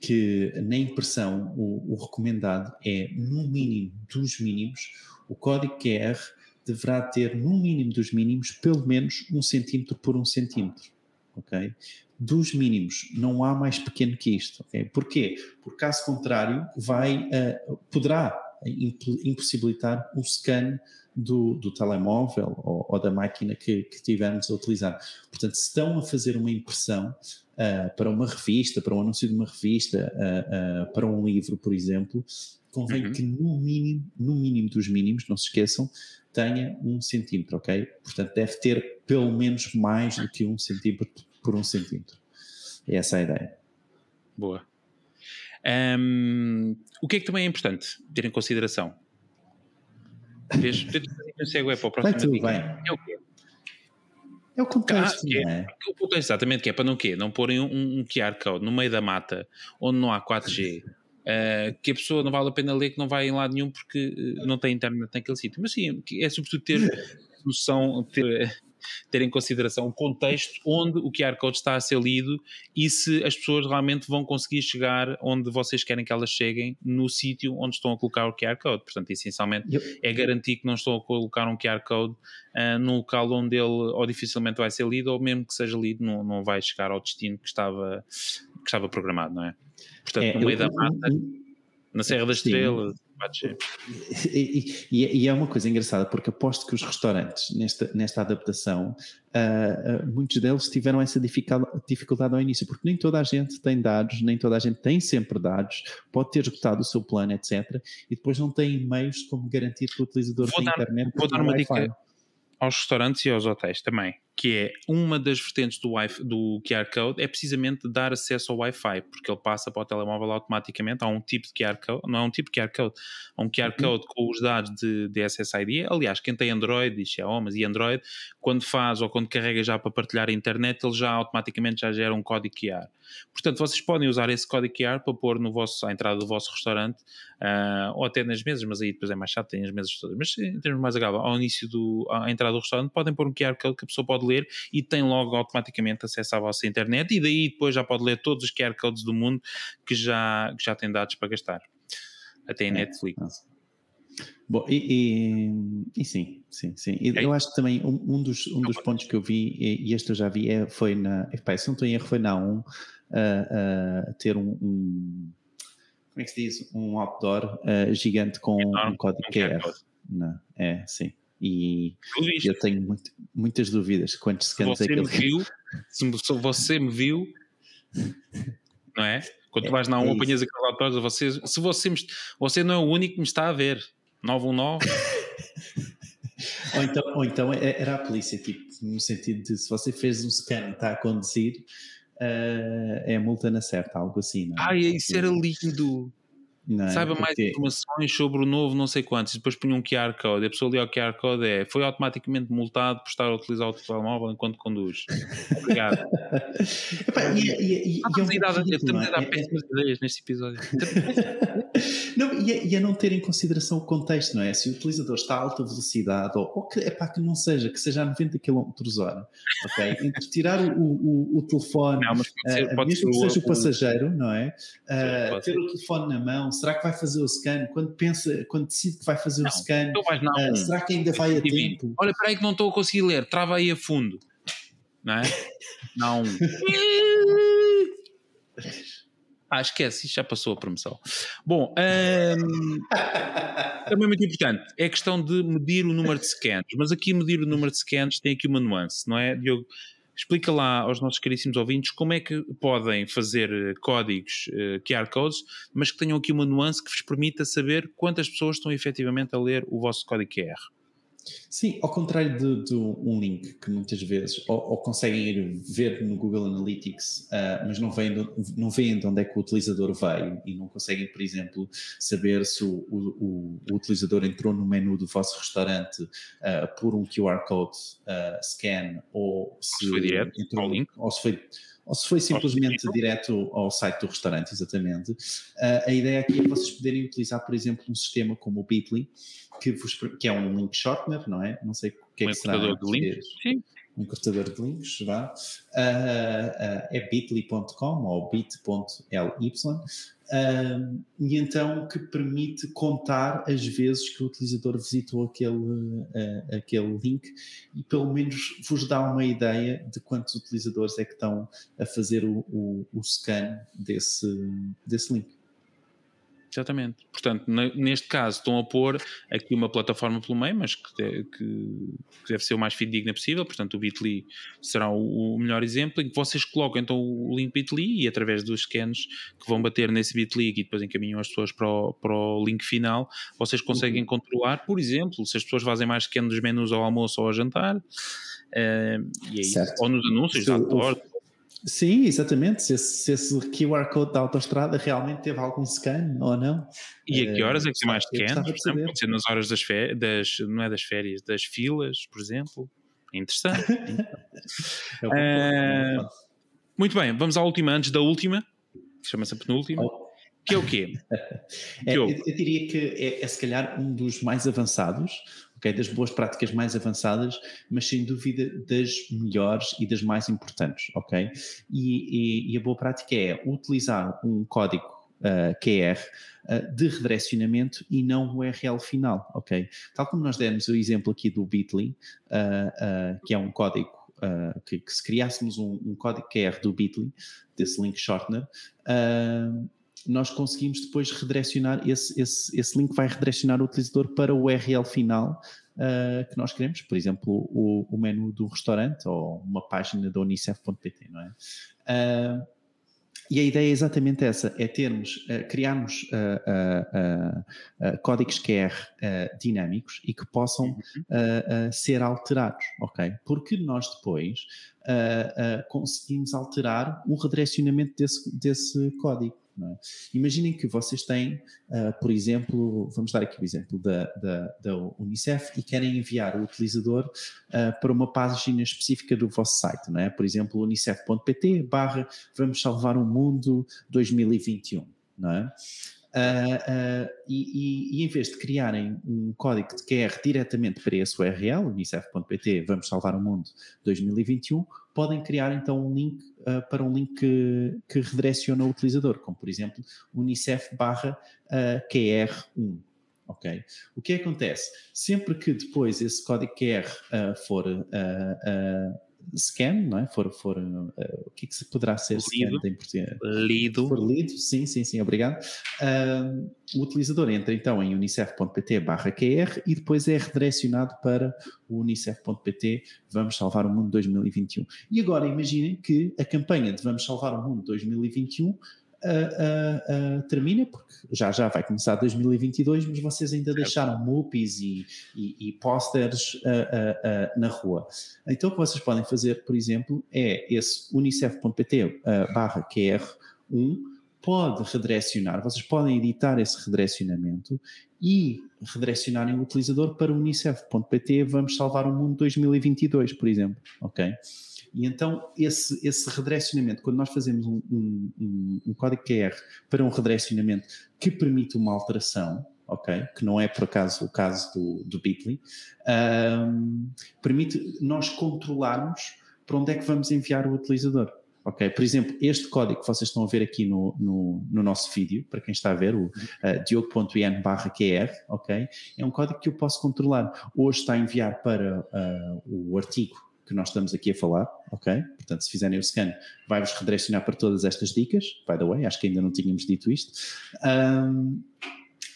Speaker 1: que na impressão o, o recomendado é, no mínimo dos mínimos, o código QR deverá ter, no mínimo dos mínimos, pelo menos um centímetro por um centímetro. Ok? Dos mínimos, não há mais pequeno que isto. Okay? Porquê? Porque caso contrário, vai, uh, poderá impossibilitar o scan do, do telemóvel ou, ou, da máquina que, que tivermos a utilizar. Portanto, se estão a fazer uma impressão uh, para uma revista, para um anúncio de uma revista, uh, para um livro, por exemplo, convém uhum. que no mínimo, no mínimo dos mínimos, não se esqueçam, tenha um centímetro, ok? Portanto, deve ter pelo menos mais do que um centímetro por um centímetro. É essa a ideia.
Speaker 2: Boa. Um, o que é que também é importante ter em consideração? Vês? Segue para o próximo.
Speaker 1: Vai tudo bem. É o quê? É o contexto, ah, é, é?
Speaker 2: O contexto, exatamente, que é para não quê? Não porem um, um QR Code no meio da mata onde não há 4G Uh, que a pessoa não vale a pena ler, que não vai em lado nenhum porque uh, não tem internet naquele sítio. Mas sim, é sobretudo ter noção, ter, ter em consideração o contexto onde o QR Code está a ser lido e se as pessoas realmente vão conseguir chegar onde vocês querem que elas cheguem no sítio onde estão a colocar o QR Code. Portanto, essencialmente Eu... é garantir que não estão a colocar um QR Code uh, num local onde ele ou dificilmente vai ser lido ou mesmo que seja lido não, não vai chegar ao destino que estava, que estava programado, não é? Portanto, é, no meio eu, da mata, na Serra da Estrela.
Speaker 1: E, e, e, é uma coisa engraçada, porque aposto que os restaurantes, nesta, nesta adaptação, uh, uh, muitos deles tiveram essa dificuldade ao início, porque nem toda a gente tem dados, nem toda a gente tem sempre dados, pode ter esgotado o seu plano, etc. E depois não tem meios como garantir que o utilizador
Speaker 2: vou
Speaker 1: tem
Speaker 2: dar,
Speaker 1: internet.
Speaker 2: Vou dar uma dica aos restaurantes e aos hotéis também que é uma das vertentes do, do QR Code, é precisamente dar acesso ao Wi-Fi, porque ele passa para o telemóvel automaticamente. Há um tipo de QR Code, não é um tipo de QR Code, há um QR uhum. Code com os dados de, de SSID. Aliás, quem tem Android e Xiaomi e Android, quando faz ou quando carrega já para partilhar a internet, ele já automaticamente já gera um código QR. Portanto, vocês podem usar esse código QR para pôr no vosso, à entrada do vosso restaurante uh, ou até nas mesas, mas aí depois é mais chato, tem as mesas todas. Mas em termos mais agradável, ao início do, à entrada do restaurante, podem pôr um QR Code que a pessoa pode ler e tem logo automaticamente acesso à vossa internet e daí depois já pode ler todos os QR codes do mundo que já, que já tem dados para gastar. Até em é. Netflix.
Speaker 1: Bom, e, e, e, sim, sim, sim. É eu acho que também um, um dos, um dos pontos que eu vi, e, este eu já vi, é, foi na. Epá, se não estou em erro, foi na 1 uh, uh, ter um, um, Como é que se diz? Um outdoor uh, gigante com um código QR. Não, é, sim. E eu tenho muito, muitas dúvidas quantos scans
Speaker 2: é que
Speaker 1: ele
Speaker 2: viu, se você me viu, não é? Quando tu é, vais na 1 um, é apanhas aqueles autores, você, se você, você não é o único que me está a ver. 919.
Speaker 1: ou, então, ou então é, era a polícia, tipo, no sentido de se você fez um scan e está a conduzir, uh, é multa na certa, algo assim. Não
Speaker 2: é? Ai, isso era lindo. Não, Saiba mais informações sobre o novo não sei quantos, e depois punha um QR Code. A pessoa ali ao QR Code é foi automaticamente multado por estar a utilizar o telemóvel enquanto conduz. Obrigado.
Speaker 1: Epá, e, e, e,
Speaker 2: Estamos a dar péssimas ideias neste episódio.
Speaker 1: não, e, é, e a não ter em consideração o contexto, não é? Se o utilizador está a alta velocidade, ou, ou que, epá, que não seja, que seja a 90 km hora, ok? Entre tirar o, o, o telefone, não, pode ser, uh, mesmo que seja o, o passageiro, não é? Uh, ter o telefone na mão, será que vai fazer o scan? Quando pensa, quando decide que vai fazer não, o scan, uh, será que ainda vai a tempo?
Speaker 2: Olha, espera aí que não estou a conseguir ler, trava aí a fundo. Não é? não. Ah, esquece, isso já passou a promoção. Bom, também muito importante é a questão de medir o número de scans, mas aqui medir o número de scans tem aqui uma nuance, não é, Diogo? explica lá aos nossos caríssimos ouvintes como é que podem fazer eh, códigos uh, QR codes, mas que tenham aqui uma nuance que vos permita saber quantas pessoas estão efetivamente a ler o vosso código QR.
Speaker 1: Sim, ao contrário de, de, um link que muitas vezes ou, ou conseguem ir ver no Google Analytics, uh, mas não veem, não veem de onde é que o utilizador veio e não conseguem, por exemplo, saber se o, o, o utilizador entrou no menu do vosso restaurante uh, por um QR Code uh, scan ou se,
Speaker 2: se foi direto
Speaker 1: entrou,
Speaker 2: ao link.
Speaker 1: Ou se foi, ou se foi simplesmente direto ao site do restaurante, exatamente. Uh, a ideia aqui é vocês poderem utilizar, por exemplo, um sistema como o Bitly, que, vos, que é um link shortener, não é? Não sei o que
Speaker 2: um
Speaker 1: é que será.
Speaker 2: de links. Sim.
Speaker 1: Um encurtador de links, vá. É bit.ly.com ou bit.ly. E então que permite contar as vezes que o utilizador visitou aquele, uh, aquele link e pelo menos vos dá uma ideia de quantos utilizadores é que estão a fazer o, o, o scan desse, desse link.
Speaker 2: Exatamente. Portanto, neste caso, estão a pôr aqui uma plataforma pelo meio, mas que, que, que deve ser o mais fidedigna possível. Portanto, o Bitly será o, o, melhor exemplo em que vocês colocam então o link Bitly e através dos scans que vão bater nesse Bitly e depois encaminham as pessoas para o, para o link final, vocês conseguem uhum. controlar, por exemplo, se as pessoas fazem mais scan dos menus ao almoço ou ao jantar. Uh, e aí, é ou nos anúncios, da
Speaker 1: Sim, exatamente. Se esse, se esse, QR Code da autostrada realmente teve algum scan ou não.
Speaker 2: E a que horas é que tem mais scan? Pode ser nas horas das férias, das, não é das férias, das filas, por exemplo. É interessante. é uh, muito bem, vamos à última antes da última, chama-se a penúltima. Oh. Que é o quê?
Speaker 1: é, eu, eu, diria que é, é se calhar um dos mais avançados, okay? das boas práticas mais avançadas, mas sem dúvida das melhores e das mais importantes, ok? E, e, e a boa prática é utilizar um código uh, QR uh, de redirecionamento e não o URL final, ok? Tal como nós demos o exemplo aqui do Bitly, uh, que é um código Uh, que, que, se criássemos um, um, código QR do Bitly, desse link shortener, uh, nós conseguimos depois redirecionar, esse, esse, esse link vai redirecionar o utilizador para o URL final uh, que nós queremos, por exemplo, o, o menu do restaurante ou uma página da unicef.pt, não é? Uh, e a ideia é exatamente essa, é termos, uh, criarmos códigos QR dinâmicos e que possam uhum. ser alterados, ok? Porque nós depois conseguimos alterar o redirecionamento desse, desse código. É? Imaginem que vocês têm, uh, por exemplo, vamos dar aqui o exemplo da, da, da Unicef e querem enviar o utilizador uh, para uma página específica do vosso site, não é? Por exemplo, unicef.pt barra vamos salvar o mundo 2021, não é? Uh, e, e, em vez de criarem um código de QR diretamente para esse URL, unicef.pt, vamos salvar o mundo 2021, podem criar então um link uh, para um link que, que, redireciona o utilizador, como por exemplo unicef barra QR1. Ok? O que acontece? Sempre que depois esse código QR for scan, não é? For, for, uh, o que, é que se poderá ser
Speaker 2: lido,
Speaker 1: scan em português?
Speaker 2: Lido.
Speaker 1: For lido, sim, sim, sim, obrigado. Uh, o utilizador entra então em unicef.pt barra QR e depois é redirecionado para o unicef.pt Vamos Salvar o Mundo 2021. E agora imaginem que a campanha de Vamos Salvar o Mundo 2021 uh, uh, termina, porque já já vai começar 2022, mas vocês ainda deixaram MUPIs e, e, e posters na rua. Então o que vocês podem fazer, por exemplo, é esse unicef.pt barra QR1 pode redirecionar, vocês podem editar esse redirecionamento e redirecionarem o utilizador para unicef.pt vamos salvar o mundo 2022, por exemplo, ok? E então, esse, esse redirecionamento, quando nós fazemos um, um, um, código QR para um redirecionamento que permite uma alteração, ok? Que não é por acaso o caso do, do Bitly, um, permite nós controlarmos para onde é que vamos enviar o utilizador. Ok, por exemplo, este código que vocês estão a ver aqui no, no, no nosso vídeo, para quem está a ver, o uh, diogo.in barra QR, ok, é um código que eu posso controlar. Hoje está a enviar para uh, o artigo que nós estamos aqui a falar, ok? Portanto, se fizerem o scan, vai-vos redirecionar para todas estas dicas, by the way, acho que ainda não tínhamos dito isto. Um,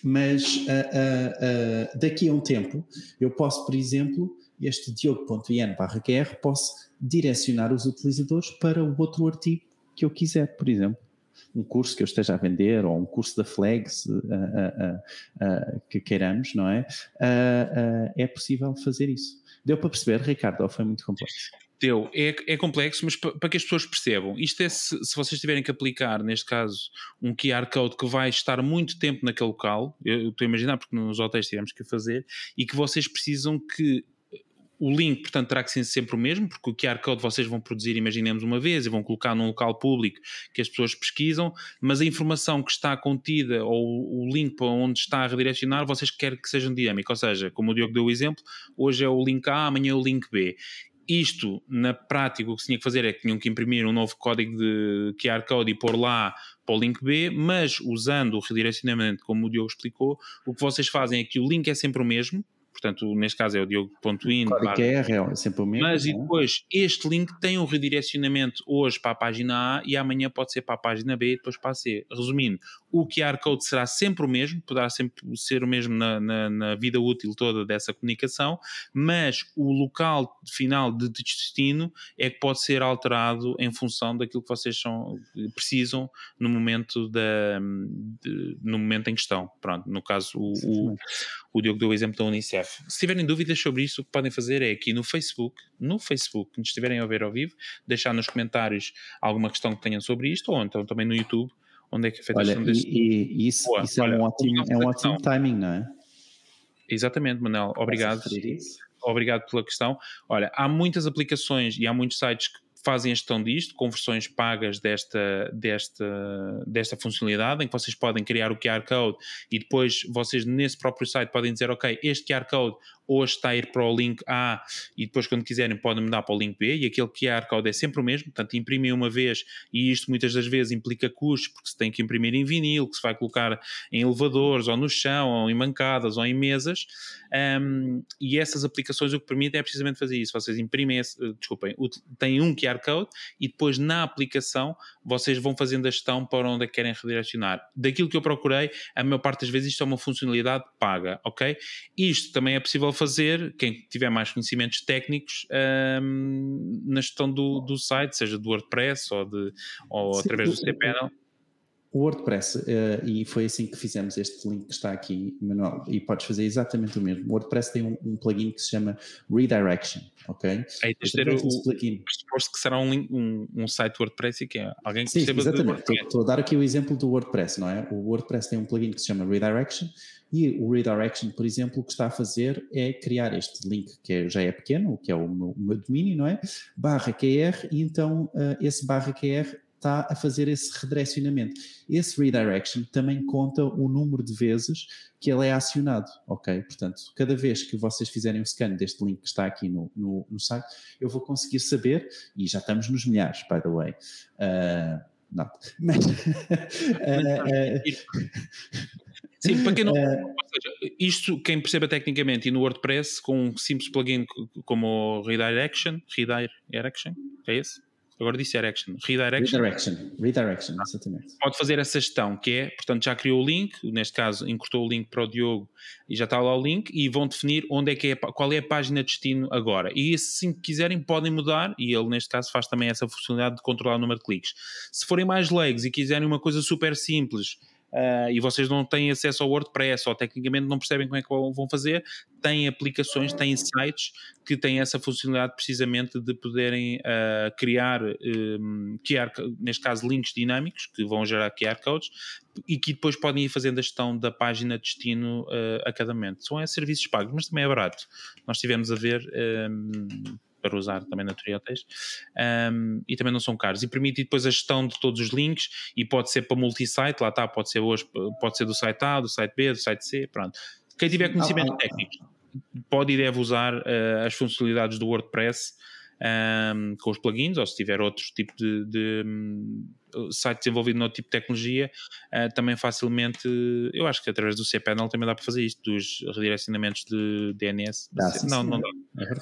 Speaker 1: mas uh, uh, uh, daqui a um tempo, eu posso, por exemplo, este diogo.in barra QR posso direcionar os utilizadores para o outro artigo que eu quiser, por exemplo um curso que eu esteja a vender ou um curso da Flags uh, uh, uh, que queiramos, não é? é possível fazer isso. Deu para perceber, Ricardo, ou foi muito complexo?
Speaker 2: Deu. É, é complexo, mas para que as pessoas percebam, isto é se, se, vocês tiverem que aplicar, neste caso, um QR Code que vai estar muito tempo naquele local, eu, eu estou a imaginar porque nos hotéis tivemos que fazer, e que vocês precisam que o link, portanto, terá que ser sempre o mesmo, porque o QR Code vocês vão produzir, imaginemos, uma vez e vão colocar num local público que as pessoas pesquisam, mas a informação que está contida ou o link para onde está a redirecionar, vocês querem que seja dinâmico. Ou seja, como o Diogo deu o exemplo, hoje é o link A, amanhã é o link B. Isto, na prática, o que se tinha que fazer é que tinham que imprimir um novo código de QR Code e pôr lá para o link B, mas usando o redirecionamento, como o Diogo explicou, o que vocês fazem é que o link é sempre o mesmo, portanto, neste caso é o diogo.in.
Speaker 1: Claro que é, é sempre o mesmo.
Speaker 2: Mas e é? depois, este link tem um redirecionamento hoje para a página A e amanhã pode ser para a página B e depois para a C. Resumindo, o QR Code será sempre o mesmo, poderá sempre ser o mesmo na, na, na vida útil toda dessa comunicação, mas o local final de destino é que pode ser alterado em função daquilo que vocês são, precisam no momento, da, de, no momento em questão. Pronto, no caso, o, o, o Diogo deu o exemplo da Unicef. Se tiverem dúvidas sobre isso, o que podem fazer é aqui no Facebook, no Facebook, que nos estiverem a ver ao vivo, deixar nos comentários alguma questão que tenham sobre isto, ou então também no YouTube, onde é que é
Speaker 1: feita olha, a deste... e, e isso, Boa, isso olha, é um ótimo, é um ótimo timing, não é?
Speaker 2: Exatamente, Manel. Obrigado. Obrigado pela questão. Olha, há muitas aplicações e há muitos sites que fazem a gestão disto, com versões pagas desta, desta, desta funcionalidade, em que vocês podem criar o QR Code e depois vocês nesse próprio site podem dizer, ok, este QR Code hoje está a ir para o link A e depois quando quiserem podem mudar para o link B e aquele QR Code é sempre o mesmo, portanto imprimem uma vez e isto muitas das vezes implica custos porque se tem que imprimir em vinil, que se vai colocar em elevadores ou no chão ou em bancadas ou em mesas um, e essas aplicações o que permitem é precisamente fazer isso, vocês imprimem, esse, desculpem, têm um QR Code e depois na aplicação vocês vão fazendo a gestão para onde é que querem redirecionar. Daquilo que eu procurei, a maior parte das vezes isto é uma funcionalidade paga, ok? Isto também é possível fazer, quem tiver mais conhecimentos técnicos, um, na gestão do, do site, seja do WordPress ou, de, ou Sim, através do cPanel
Speaker 1: o WordPress, uh, e foi assim que fizemos este link que está aqui, Manuel, e podes fazer exatamente o mesmo. O WordPress tem um, um plugin que se chama Redirection, ok?
Speaker 2: Aí tens de ter o, plugin. que será um, um, um site WordPress e que é alguém que Sim,
Speaker 1: exatamente. Estou, estou a dar aqui o exemplo do WordPress, não é? O WordPress tem um plugin que se chama Redirection e o Redirection, por exemplo, o que está a fazer é criar este link que é, já é pequeno, que é o meu, o meu domínio, não é? Barra QR, e então uh, esse barra QR está a fazer esse redirecionamento. Esse redirection também conta o número de vezes que ele é acionado, ok? Portanto, cada vez que vocês fizerem o scan deste link que está aqui no, no, no site, eu vou conseguir saber, e já estamos nos milhares, by the way, uh, not, mas... uh,
Speaker 2: Sim, para quem não. ou seja, isto, quem perceba tecnicamente e no WordPress, com um simples plugin como o Redirection, Redirection, é esse? Agora disse direction, redirection.
Speaker 1: Redirection, redirection, exatamente.
Speaker 2: Pode fazer essa gestão, que é, portanto, já criou o link, neste caso, encurtou o link para o Diogo e já está lá o link, e vão definir onde é que é, qual é a página de destino agora. E se quiserem, podem mudar, e ele, neste caso, faz também essa funcionalidade de controlar o número de cliques. Se forem mais leigos e quiserem uma coisa super simples, uh, e vocês não têm acesso ao WordPress ou tecnicamente não percebem como é que vão fazer, têm aplicações, têm sites que têm essa funcionalidade precisamente de poderem uh, criar, um, QR, neste caso, links dinâmicos que vão gerar QR codes e que depois podem ir fazendo a gestão da página de destino uh, a cada momento. São é, serviços pagos, mas também é barato. Nós estivemos a ver. Um, para usar também na Triotes um, e também não são caros. E permite depois a gestão de todos os links e pode ser para multi-site, lá está, pode ser hoje, pode ser do site A, do site B, do site C, pronto. Quem tiver conhecimento ah, técnico pode e deve usar uh, as funcionalidades do WordPress um, com os plugins, ou se tiver outro tipo de, de um, site desenvolvido no tipo de tecnologia, uh, também facilmente, eu acho que através do cPanel também dá para fazer isto, dos redirecionamentos de DNS.
Speaker 1: Dá, sim,
Speaker 2: não,
Speaker 1: sim,
Speaker 2: não dá.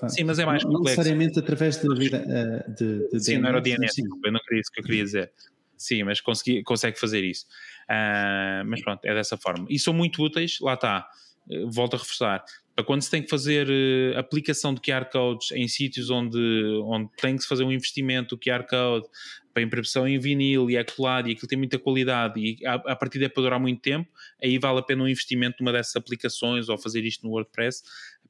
Speaker 2: É sim, mas é mais
Speaker 1: não,
Speaker 2: complexo.
Speaker 1: Não necessariamente através de, de, de,
Speaker 2: de sim, DNS. não era o DNS, sim. eu não queria isso que eu queria dizer. Sim, mas consegui, consegue fazer isso. Uh, mas pronto, é dessa forma. E são muito úteis, lá está volto a reforçar, para quando se tem que fazer uh, aplicação de QR codes em sítios onde, onde tem que se fazer um investimento do QR code para impressão em vinil e é colado e aquilo tem muita qualidade e a, a partir é para durar muito tempo, aí vale a pena um investimento numa dessas aplicações ou fazer isto no WordPress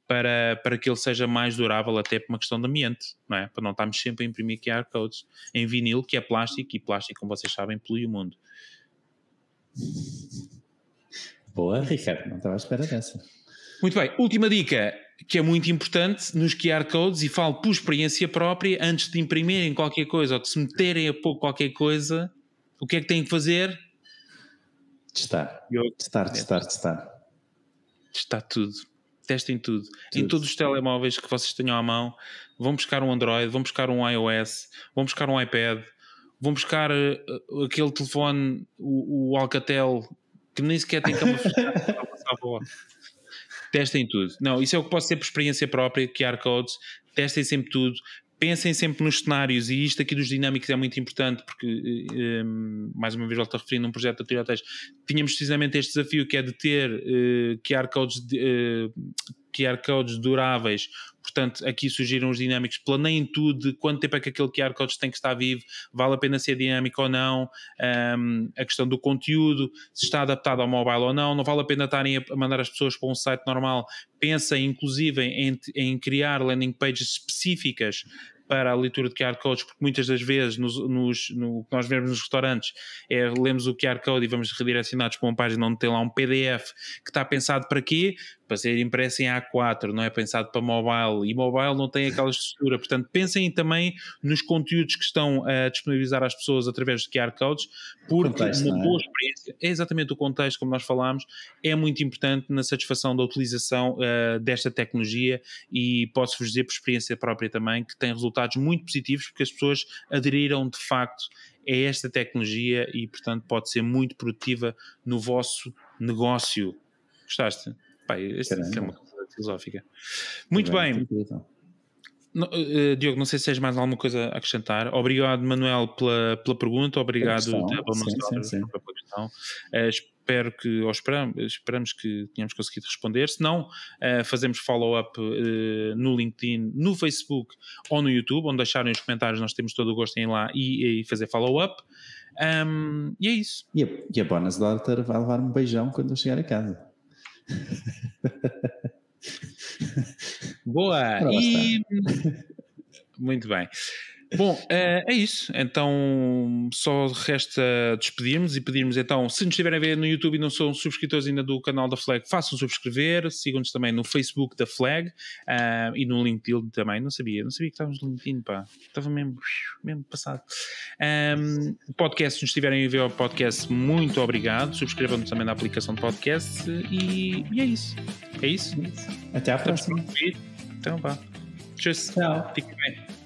Speaker 2: para, para que ele seja mais durável até por uma questão de ambiente, não é? Para não estarmos sempre a imprimir QR codes em vinil, que é plástico, e plástico, como vocês sabem, polui o mundo.
Speaker 1: Boa, Ricardo, não estava à espera dessa.
Speaker 2: Muito bem, última dica que é muito importante nos QR codes, e falo por experiência própria, antes de imprimirem qualquer coisa ou de se meterem a pôr qualquer coisa, o que é que têm que fazer?
Speaker 1: Testar. Testar, testar, testar.
Speaker 2: Testar tudo. Testem tudo. tudo. Em todos os telemóveis que vocês tenham à mão, vão buscar um Android, vão buscar um iOS, vão buscar um iPad, vão buscar uh, aquele telefone, o, o Alcatel, que nem sequer tem câmera Testem tudo. Não, isso é o que posso ser por experiência própria, QR codes, testem sempre tudo, pensem sempre nos cenários e isto aqui dos dinâmicos é muito importante porque, um, eh, eh, mais uma vez, volto a referir num projeto da Toyota, tínhamos precisamente este desafio que é de ter uh, QR codes de, uh, QR codes duráveis. Portanto, aqui surgiram os dinâmicos. Planeiem tudo quanto tempo é que aquele QR Code tem que estar vivo, vale a pena ser dinâmico ou não, um, a questão do conteúdo, se está adaptado ao mobile ou não, não vale a pena estarem a mandar as pessoas para um site normal. Pensem, inclusive, em, em criar landing pages específicas para a leitura de QR codes, porque muitas das vezes nos, nos, no que nós vemos nos restaurantes é lemos o QR code e vamos redirecionados para uma página onde tem lá um PDF que está pensado para quê? Para ser impresso em A4, não é pensado para mobile, e mobile não tem aquela estrutura, portanto pensem também nos conteúdos que estão a disponibilizar às pessoas através de QR Codes, porque contexto, uma é? boa experiência, é exatamente o contexto como nós falámos, é muito importante na satisfação da utilização uh, desta tecnologia e posso-vos dizer por experiência própria também que tem resultados muito positivos porque as pessoas aderiram de facto a esta tecnologia e portanto pode ser muito produtiva no vosso negócio. Gostaste? Pá, este é uma coisa filosófica. Muito bem. No, uh, Diogo, não sei se tens mais alguma coisa a acrescentar. Obrigado, Manuel, pela, pela pergunta. Obrigado, Débora, pela questão. Uh, espero que, ou esperamos, esperamos que tenhamos conseguido responder. Se não, uh, fazemos follow-up no LinkedIn, no Facebook ou no YouTube, onde deixarem os comentários, nós temos todo o gosto em ir lá e, e fazer follow-up. Um, e é isso.
Speaker 1: E a, e a Bonus Daughter vai levar um beijão quando eu chegar a casa.
Speaker 2: Boa! E... Muito bem. Bom, é, é isso. Então só resta despedirmos e pedirmos então, se nos estiverem a ver no YouTube e não são subscritores ainda do canal da Flag, façam subscrever, sigam-nos também no Facebook da Flag uh, e no LinkedIn também. Não sabia, não sabia que estávamos no LinkedIn, pá. Estava mesmo, mesmo passado. Um, podcast, se nos estiverem a ver o podcast, muito obrigado. Subscrevam-nos também na aplicação de podcast e, e, é isso. É isso.
Speaker 1: Até à próxima.
Speaker 2: Então vá. Tchau. Bem.